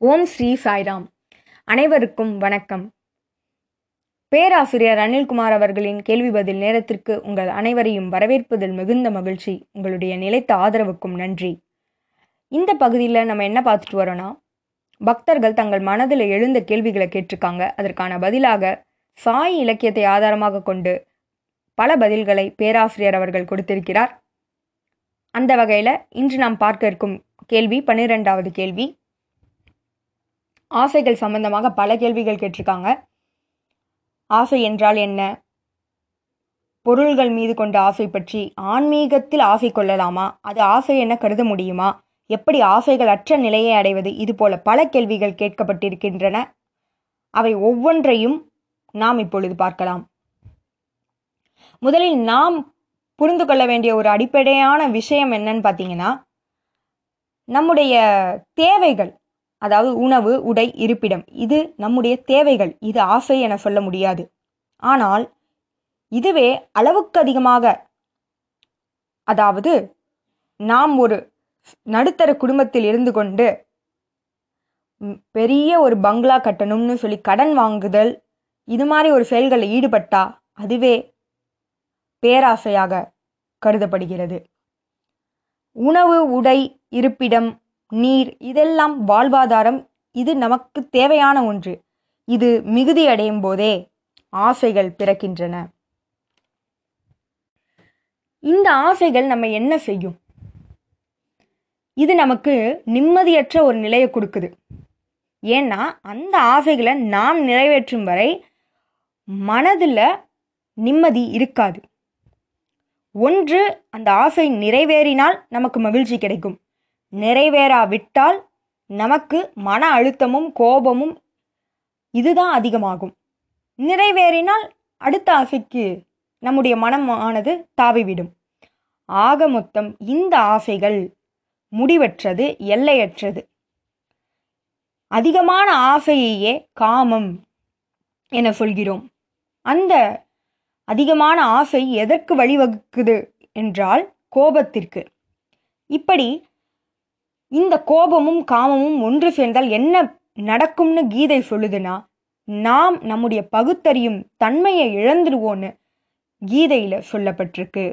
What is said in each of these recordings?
ஓம் ஸ்ரீ சாய்ராம். அனைவருக்கும் வணக்கம். பேராசிரியர் அனில்குமார் அவர்களின் கேள்வி பதில் நேரத்திற்கு உங்கள் அனைவரையும் வரவேற்பதில் மிகுந்த மகிழ்ச்சி. உங்களுடைய நிலைத்த ஆதரவுக்கும் நன்றி. இந்த பகுதியில் நம்ம என்ன பார்த்துட்டு வரோன்னா பக்தர்கள் தங்கள் மனதில் எழுந்த கேள்விகளை கேட்டிருக்காங்க. அதற்கான பதிலாக சாய் இலக்கியத்தை ஆதாரமாக கொண்டு பல பதில்களை பேராசிரியர் அவர்கள் கொடுத்திருக்கிறார். அந்த வகையில் இன்று நாம் பார்க்க இருக்கும் கேள்வி பன்னிரெண்டாவது கேள்வி ஆசைகள் சம்பந்தமாக பல கேள்விகள் கேட்டிருக்காங்க. ஆசை என்றால் என்ன? பொருள்கள் மீது கொண்ட ஆசை பற்றி ஆன்மீகத்தில் ஆசை கொள்ளலாமா? அது ஆசை என கருத முடியுமா? எப்படி ஆசைகள் அற்ற நிலையை அடைவது? இது போல பல கேள்விகள் கேட்கப்பட்டிருக்கின்றன. அவை ஒவ்வொன்றையும் நாம் இப்பொழுது பார்க்கலாம். முதலில் நாம் புரிந்து கொள்ள வேண்டிய ஒரு அடிப்படையான விஷயம் என்னன்னு பார்த்தீங்கன்னா நம்முடைய தேவைகள் அதாவது உணவு உடை இருப்பிடம். இது நம்முடைய தேவைகள். இது ஆசை என சொல்ல முடியாது. ஆனால் இதுவே அளவுக்கு அதிகமாக அதாவது நாம் ஒரு நடுத்தர குடும்பத்தில் இருந்து கொண்டு பெரிய ஒரு பங்களா கட்டணும்னு சொல்லி கடன் வாங்குதல் இது மாதிரி ஒரு செயல்களில் ஈடுபட்டா அதுவே பேராசையாக கருதப்படுகிறது. உணவு உடை இருப்பிடம் நீர் இதெல்லாம் வாழ்வாதாரம். இது நமக்கு தேவையான ஒன்று. இது மிகுதி அடையும் போதே ஆசைகள் பிறக்கின்றன. இந்த ஆசைகள் நம்ம என்ன செய்யும்? இது நமக்கு நிம்மதியற்ற ஒரு நிலையை கொடுக்குது. ஏன்னா அந்த ஆசைகளை நாம் நிறைவேற்றும் வரை மனதில் நிம்மதி இருக்காது. ஒன்று அந்த ஆசை நிறைவேறினால் நமக்கு மகிழ்ச்சி கிடைக்கும். நிறைவேறாவிட்டால் நமக்கு மன அழுத்தமும் கோபமும் இதுதான் அதிகமாகும். நிறைவேறினால் அடுத்த ஆசைக்கு நம்முடைய மனமானது தாவிவிடும். ஆக மொத்தம் இந்த ஆசைகள் முடிவற்றது எல்லையற்றது. அதிகமான ஆசையையே காமம் என சொல்கிறோம். அந்த அதிகமான ஆசை எதற்கு வழிவகுக்குது என்றால் கோபத்திற்கு. இப்படி இந்த கோபமும் காமமும் ஒன்று சேர்ந்தால் என்ன நடக்கும்னு கீதை சொல்லுதுன்னா நாம் நம்முடைய பகுத்தறியும் தன்மையை இழந்துடுவோன்னு கீதையில் சொல்லப்பட்டிருக்கு.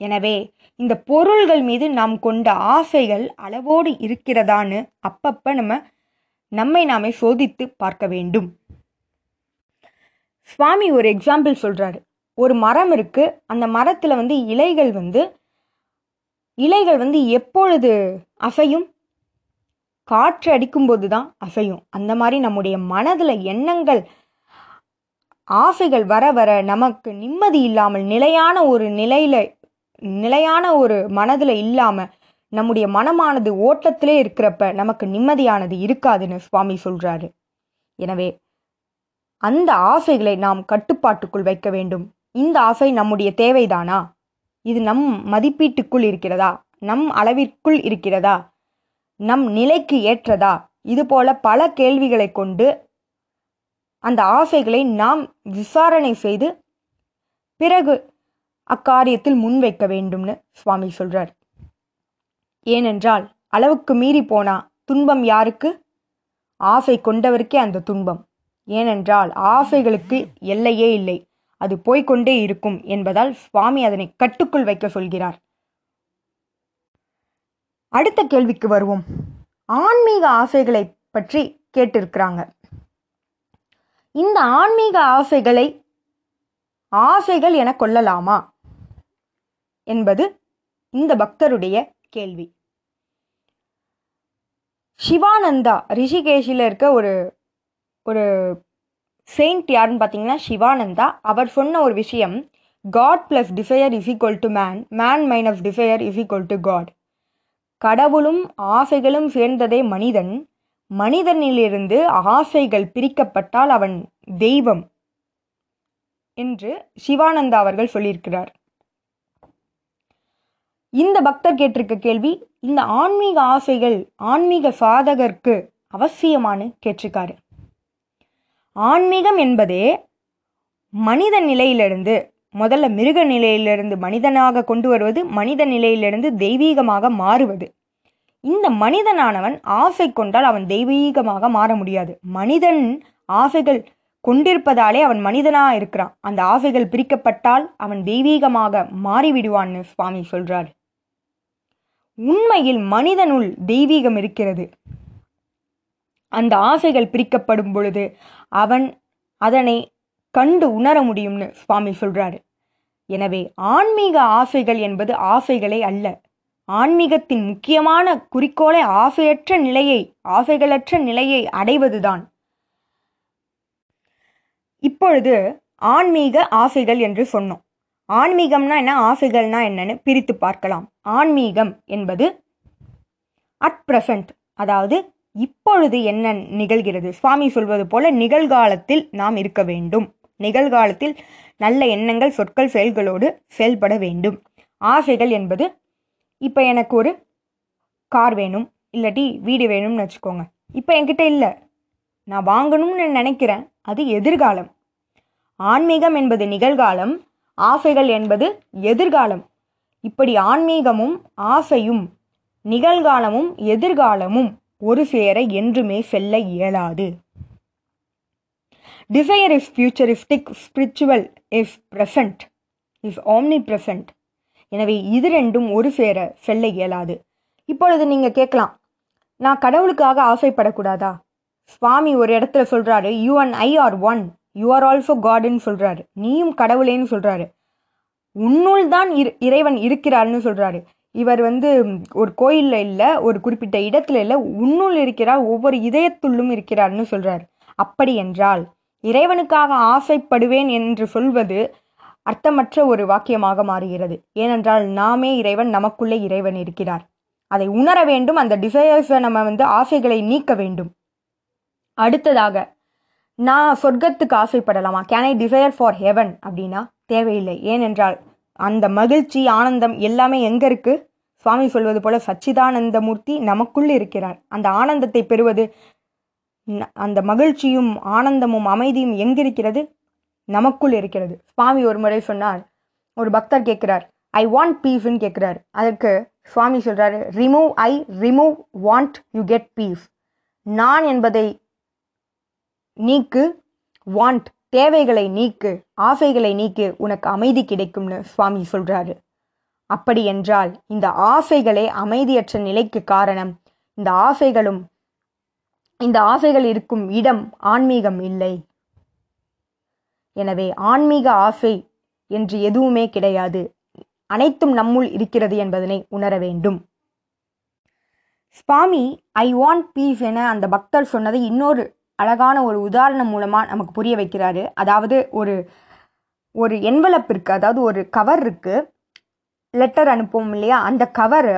எனவே இந்த பொருள்கள் மீது நாம் கொண்ட ஆசைகள் அளவோடு இருக்கிறதான்னு அப்பப்ப நம்ம நம்மை நாமே சோதித்து பார்க்க வேண்டும். சுவாமி ஒரு எக்ஸாம்பிள் சொல்றாரு. ஒரு மரம் இருக்கு. அந்த மரத்துல வந்து இலைகள் வந்து இலைகள் வந்து எப்பொழுது அசையும்? காற்று அடிக்கும்போது தான் அசையும். அந்த மாதிரி நம்முடைய மனதில் எண்ணங்கள் ஆசைகள் வர வர நமக்கு நிம்மதி இல்லாமல் நிலையான ஒரு நிலையில் நிலையான ஒரு மனதில் இல்லாமல் நம்முடைய மனமானது ஓட்டத்திலே இருக்கிறப்ப நமக்கு நிம்மதியானது இருக்காதுன்னு சுவாமி சொல்கிறாரு எனவே அந்த ஆசைகளை நாம் கட்டுப்பாட்டுக்குள் வைக்க வேண்டும். இந்த ஆசை நம்முடைய தேவைதானா? இது நம் மதிப்பீட்டுக்குள் இருக்கிறதா? நம் அளவிற்குள் இருக்கிறதா? நம் நிலைக்கு ஏற்றதா? இதுபோல பல கேள்விகளை கொண்டு அந்த ஆசைகளை நாம் விசாரணை செய்து பிறகு அக்காரியத்தில் முன்வைக்க வேண்டும்னு சுவாமி சொல்றார். ஏனென்றால் அளவுக்கு மீறி போனா துன்பம் யாருக்கு? ஆசை கொண்டவருக்கே அந்த துன்பம். ஏனென்றால் ஆசைகளுக்கு எல்லையே இல்லை. அது போய்கொண்டே இருக்கும் என்பதால் சுவாமி அதனை கட்டுக்குள் வைக்க சொல்கிறார். அடுத்த கேள்விக்கு வருவோம். ஆன்மீக ஆசைகளை பற்றி கேட்டிருக்கிறாங்க. இந்த ஆன்மீக ஆசைகளை ஆசைகள் என கொள்ளலாமா என்பது இந்த பக்தருடைய கேள்வி. சிவானந்தா ரிஷிகேஷில் இருக்க ஒரு ஒரு செயின்ட் யாருன்னு பார்த்தீங்கன்னா சிவானந்தா. அவர் சொன்ன ஒரு விஷயம் God plus desire is equal to man man minus desire is equal to God கடவுளும் ஆசைகளும் சேர்ந்ததே மனிதன். மனிதனிலிருந்து ஆசைகள் பிரிக்கப்பட்டால் அவன் தெய்வம் என்று சிவானந்தா அவர்கள் சொல்லியிருக்கிறார். இந்த பக்தர் கேட்டிருக்க கேள்வி இந்த ஆன்மீக ஆசைகள் ஆன்மீக சாதகர்க்கு அவசியமானு கேட்டிருக்காரு. ஆன்மீகம் என்பதே மனித நிலையிலிருந்து முதல்ல மிருக நிலையிலிருந்து மனிதனாக கொண்டு வருவது மனித நிலையிலிருந்து தெய்வீகமாக மாறுவது. இந்த மனிதனானவன் ஆசை கொண்டால் அவன் தெய்வீகமாக மாற முடியாது. மனிதன் ஆசைகள் கொண்டிருப்பதாலே அவன் மனிதனாக இருக்கிறான். அந்த ஆசைகள் பிரிக்கப்பட்டால் அவன் தெய்வீகமாக மாறிவிடுவான்னு சுவாமி சொல்றார். உண்மையில் மனிதனுள் தெய்வீகம் இருக்கிறது. அந்த ஆசைகள் பிரிக்கப்படும் பொழுது அவன் அதனை கண்டு உணர முடியும்னு சுவாமி சொல்றாரு. எனவே ஆன்மீக ஆசைகள் என்பது ஆசைகளே அல்ல. ஆன்மீகத்தின் முக்கியமான குறிக்கோளை ஆசையற்ற நிலையை ஆசைகளற்ற நிலையை அடைவதுதான். இப்பொழுது ஆன்மீக ஆசைகள் என்று சொன்னோம். ஆன்மீகம்னா என்ன? ஆசைகள்னா என்னன்னு பிரித்து பார்க்கலாம். ஆன்மீகம் என்பது அட் பிரசன்ட் அதாவது இப்பொழுது என்ன நிகழ்கிறது? சுவாமி சொல்வது போல நிகழ்காலத்தில் நாம் இருக்க வேண்டும். நிகழ்காலத்தில் நல்ல எண்ணங்கள் சொற்கள் செயல்களோடு செயல்பட வேண்டும். ஆசைகள் என்பது இப்போ எனக்கு ஒரு கார் வேணும் இல்லாட்டி வீடு வேணும்னு வச்சுக்கோங்க. இப்போ என்கிட்ட இல்லை. நான் வாங்கணும்னு நினைக்கிறேன். அது எதிர்காலம். ஆன்மீகம் என்பது நிகழ்காலம். ஆசைகள் என்பது எதிர்காலம். இப்படி ஆன்மீகமும் ஆசையும் நிகழ்காலமும் எதிர்காலமும் ஒரு சேர என்றுமே செல்ல இயலாது. Desire is futuristic spiritual is present is omnipresent எனவே இது ரெண்டும் ஒரு சேர செல்ல இயலாது. இப்பொழுது நீங்கள் கேட்கலாம் நான் கடவுளுக்காக ஆசைப்படக்கூடாதா? சுவாமி ஒரு இடத்துல சொல்கிறாரு you and I are one you are also காடுன்னு சொல்கிறாரு நீயும் கடவுளேன்னு சொல்கிறாரு உன்னுள் தான் இறைவன் இருக்கிறார்னு சொல்கிறாரு இவர் வந்து ஒரு கோயிலில் இல்லை ஒரு குறிப்பிட்ட இடத்துல இல்லை உன்னுள் இருக்கிறார் ஒவ்வொரு இதயத்துள்ளும் இருக்கிறார்னு சொல்கிறார் அப்படி என்றால் இறைவனுக்காக ஆசைப்படுவேன் என்று சொல்வது அர்த்தமற்ற ஒரு வாக்கியமாக மாறுகிறது. ஏனென்றால் நாமே இறைவன் நமக்குள்ளே இறைவன் இருக்கிறார். அதை உணர வேண்டும் அந்த டிசையர்ஸை நம்ம வந்து ஆசைகளை நீக்க வேண்டும். அடுத்ததாக நான் சொர்க்கத்துக்கு ஆசைப்படலாமா? Can I desire for heaven அப்படின்னா தேவையில்லை. ஏனென்றால் அந்த மகிழ்ச்சி ஆனந்தம் எல்லாமே எங்கே இருக்குது சுவாமி சொல்வது போல சச்சிதானந்த மூர்த்தி நமக்குள் இருக்கிறார். அந்த ஆனந்தத்தை பெறுவது ந- அந்த மகிழ்ச்சியும் ஆனந்தமும் அமைதியும் எங்கிருக்கிறது? நமக்குள் இருக்கிறது. சுவாமி ஒரு முறை சொன்னார் ஒரு பக்தர் கேட்கிறார் ஐ வாண்ட் பீஸ்ன்னு கேட்கிறார். அதற்கு சுவாமி சொல்கிறாரு remove I remove want you get peace நான் என்பதை நீக்கு வாண்ட் தேவைகளை நீக்கு ஆசைகளை நீக்கு உனக்கு அமைதி கிடைக்கும்னு சுவாமி சொல்கிறாரு அப்படி என்றால் இந்த ஆசைகளே அமைதியற்ற நிலைக்கு காரணம். இந்த ஆசைகளும் இந்த ஆசைகள் இருக்கும் இடம் ஆன்மீகம் இல்லை. எனவே ஆன்மீக ஆசை என்று எதுவுமே கிடையாது. அனைத்தும் நம்முள் இருக்கிறது என்பதனை உணர வேண்டும். சுவாமி ஐ வாண்ட் பீஸ் என அந்த பக்தர் சொன்னதை இன்னொரு அழகான ஒரு உதாரணம் மூலமாக நமக்கு புரிய வைக்கிறாரு. அதாவது ஒரு ஒரு என்வலப் இருக்குது அதாவது ஒரு கவர் இருக்குது லெட்டர் அனுப்புவோம் இல்லையா? அந்த கவரு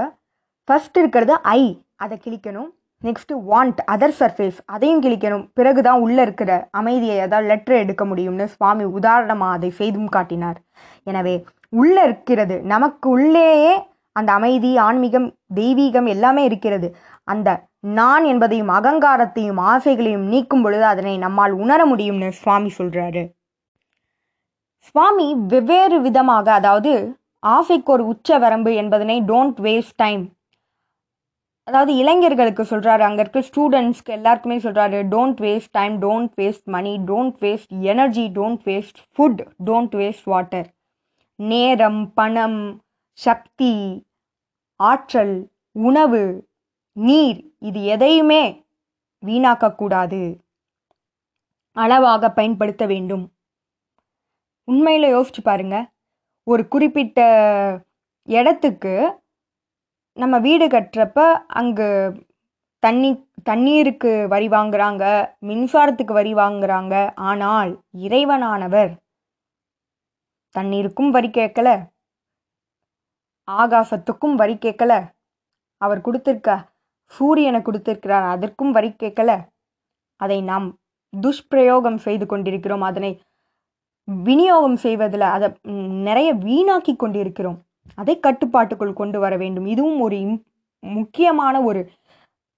ஃபஸ்ட் இருக்கிறது ஐ அதை கிழிக்கணும். நெக்ஸ்ட்டு வாண்ட் அதர் சர்ஃபேஸ் அதையும் கிழிக்கணும். பிறகுதான் உள்ளே இருக்கிற அமைதியை அதாவது லெட்டர் எடுக்க முடியும்னு சுவாமி உதாரணமாக அதை செய்தும் காட்டினார். எனவே உள்ளே இருக்கிறது நமக்கு உள்ளேயே அந்த அமைதி ஆன்மீகம் தெய்வீகம் எல்லாமே இருக்கிறது. அந்த நான் என்பதையும் அகங்காரத்தையும் ஆசைகளையும் நீக்கும் பொழுது அதனை நம்மால் உணர முடியும்னு சுவாமி சொல்கிறாரு சுவாமி வெவ்வேறு விதமாக அதாவது ஆசைக்கு ஒரு உச்ச வரம்பு என்பதனை டோன்ட் வேஸ்ட் டைம் அதாவது இளைஞர்களுக்கு சொல்கிறாரு அங்கே இருக்க ஸ்டூடெண்ட்ஸ்க்கு எல்லாருக்குமே சொல்கிறாரு don't waste time don't waste money don't waste energy don't waste food don't waste water நேரம் பணம் சக்தி ஆற்றல் உணவு நீர் இது எதையுமே வீணாக்கக்கூடாது. அளவாக பயன்படுத்த வேண்டும். உண்மையில் யோசிச்சு பாருங்கள் ஒரு குறிப்பிட்ட இடத்துக்கு நம்ம வீடு கட்டுறப்ப அங்கு தண்ணி தண்ணீருக்கு வரி வாங்குறாங்க மின்சாரத்துக்கு வரி வாங்குறாங்க. ஆனால் இறைவனானவர் தண்ணீருக்கும் வரி கேட்கல ஆகாசத்துக்கும் வரி கேட்கல. அவர் கொடுத்திருக்க சூரியனை கொடுத்திருக்கிறார் அதற்கும் வரி கேட்கல. அதை நாம் துஷ்பிரயோகம் செய்து கொண்டிருக்கிறோம். அதனை விநியோகம் செய்வதில் அதை நிறைய வீணாக்கி கொண்டிருக்கிறோம். அதை கட்டுப்பாட்டுக்குள் கொண்டு வர வேண்டும். இதுவும் ஒரு இம்- முக்கியமான ஒரு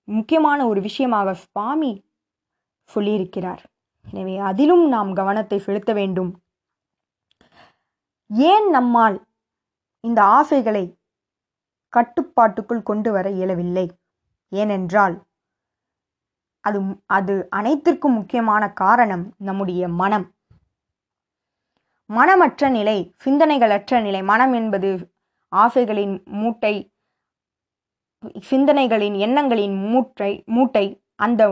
முக்கியமான ஒரு விஷயமாக சுவாமி சொல்லியிருக்கிறார். எனவே அதிலும் நாம் கவனத்தை செலுத்த வேண்டும். ஏன் நம்மால் இந்த ஆசைகளை கட்டுப்பாட்டுக்குள் கொண்டு வர இயலவில்லை? ஏனென்றால் அது அது அனைத்திற்கும் முக்கியமான காரணம் நம்முடைய மனம். மனமற்ற நிலை சிந்தனைகளற்ற நிலை. மனம் என்பது ஆசைகளின் மூட்டை சிந்தனைகளின் எண்ணங்களின் மூட்டை மூட்டை. அந்த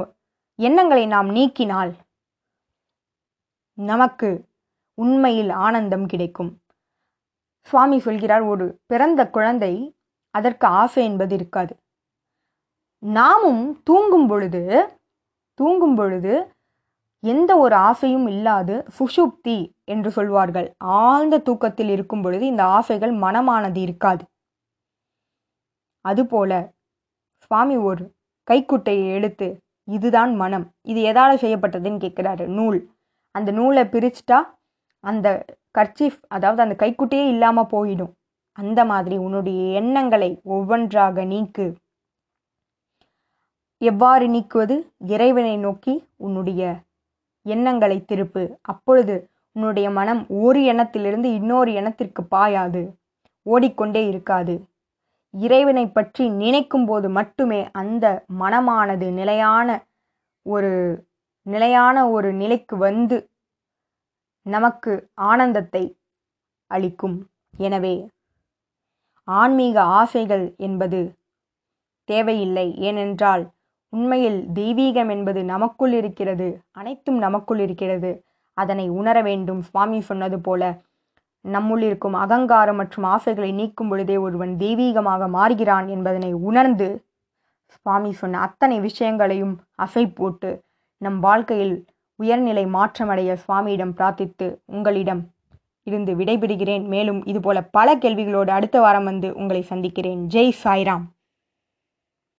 எண்ணங்களை நாம் நீக்கினால் நமக்கு உண்மையில் ஆனந்தம் கிடைக்கும். சுவாமி சொல்கிறார் ஒரு பிறந்த குழந்தை அதற்கு ஆசை என்பது இருக்காது. நாமும் தூங்கும் பொழுது தூங்கும் பொழுது எந்த ஒரு ஆசையும் இல்லாது சுஷுப்தி என்று சொல்வார்கள். ஆழ்ந்த தூக்கத்தில் இருக்கும் பொழுது இந்த ஆசைகள் மனமானது இருக்காது. அதுபோல சுவாமி ஒரு கைக்குட்டையை எடுத்து இதுதான் மனம். இது எதால செய்யப்பட்டதுன்னு கேட்குறாரு. நூல். அந்த நூலை பிரிச்சுட்டா அந்த கர்ச்சீஃப் அதாவது அந்த கைக்குட்டையே இல்லாமல் போயிடும். அந்த மாதிரி உன்னுடைய எண்ணங்களை ஒவ்வொன்றாக நீக்கு. எவ்வாறு நீக்குவது? இறைவனை நோக்கி உன்னுடைய எண்ணங்களை திருப்பு. அப்பொழுது உன்னுடைய மனம் ஒரு எண்ணத்திலிருந்து இன்னொரு எண்ணத்திற்கு பாயாது. ஓடிக்கொண்டே இருக்காது. இறைவனை பற்றி நினைக்கும் போது மட்டுமே அந்த மனமானது நிலையான ஒரு நிலையான ஒரு நிலைக்கு வந்து நமக்கு ஆனந்தத்தை அளிக்கும். எனவே ஆன்மீக ஆசைகள் என்பது தேவையில்லை. ஏனென்றால் உண்மையில் தெய்வீகம் என்பது நமக்குள் இருக்கிறது அனைத்தும் நமக்குள் இருக்கிறது. அதனை உணர வேண்டும். சுவாமி சொன்னது போல நம்முள் இருக்கும் அகங்காரம் மற்றும் ஆசைகளை நீக்கும் பொழுதே ஒருவன் தெய்வீகமாக மாறுகிறான் என்பதனை உணர்ந்து சுவாமி சொன்ன அத்தனை விஷயங்களையும் அசை போட்டு நம் வாழ்க்கையில் உயர்நிலை மாற்றமடைய சுவாமியிடம் பிரார்த்தித்து உங்களிடம் இருந்து விடைபெறுகிறேன். மேலும் இதுபோல பல கேள்விகளோடு அடுத்த வாரம் வந்து உங்களை சந்திக்கிறேன். ஜெய் சாய்ராம்.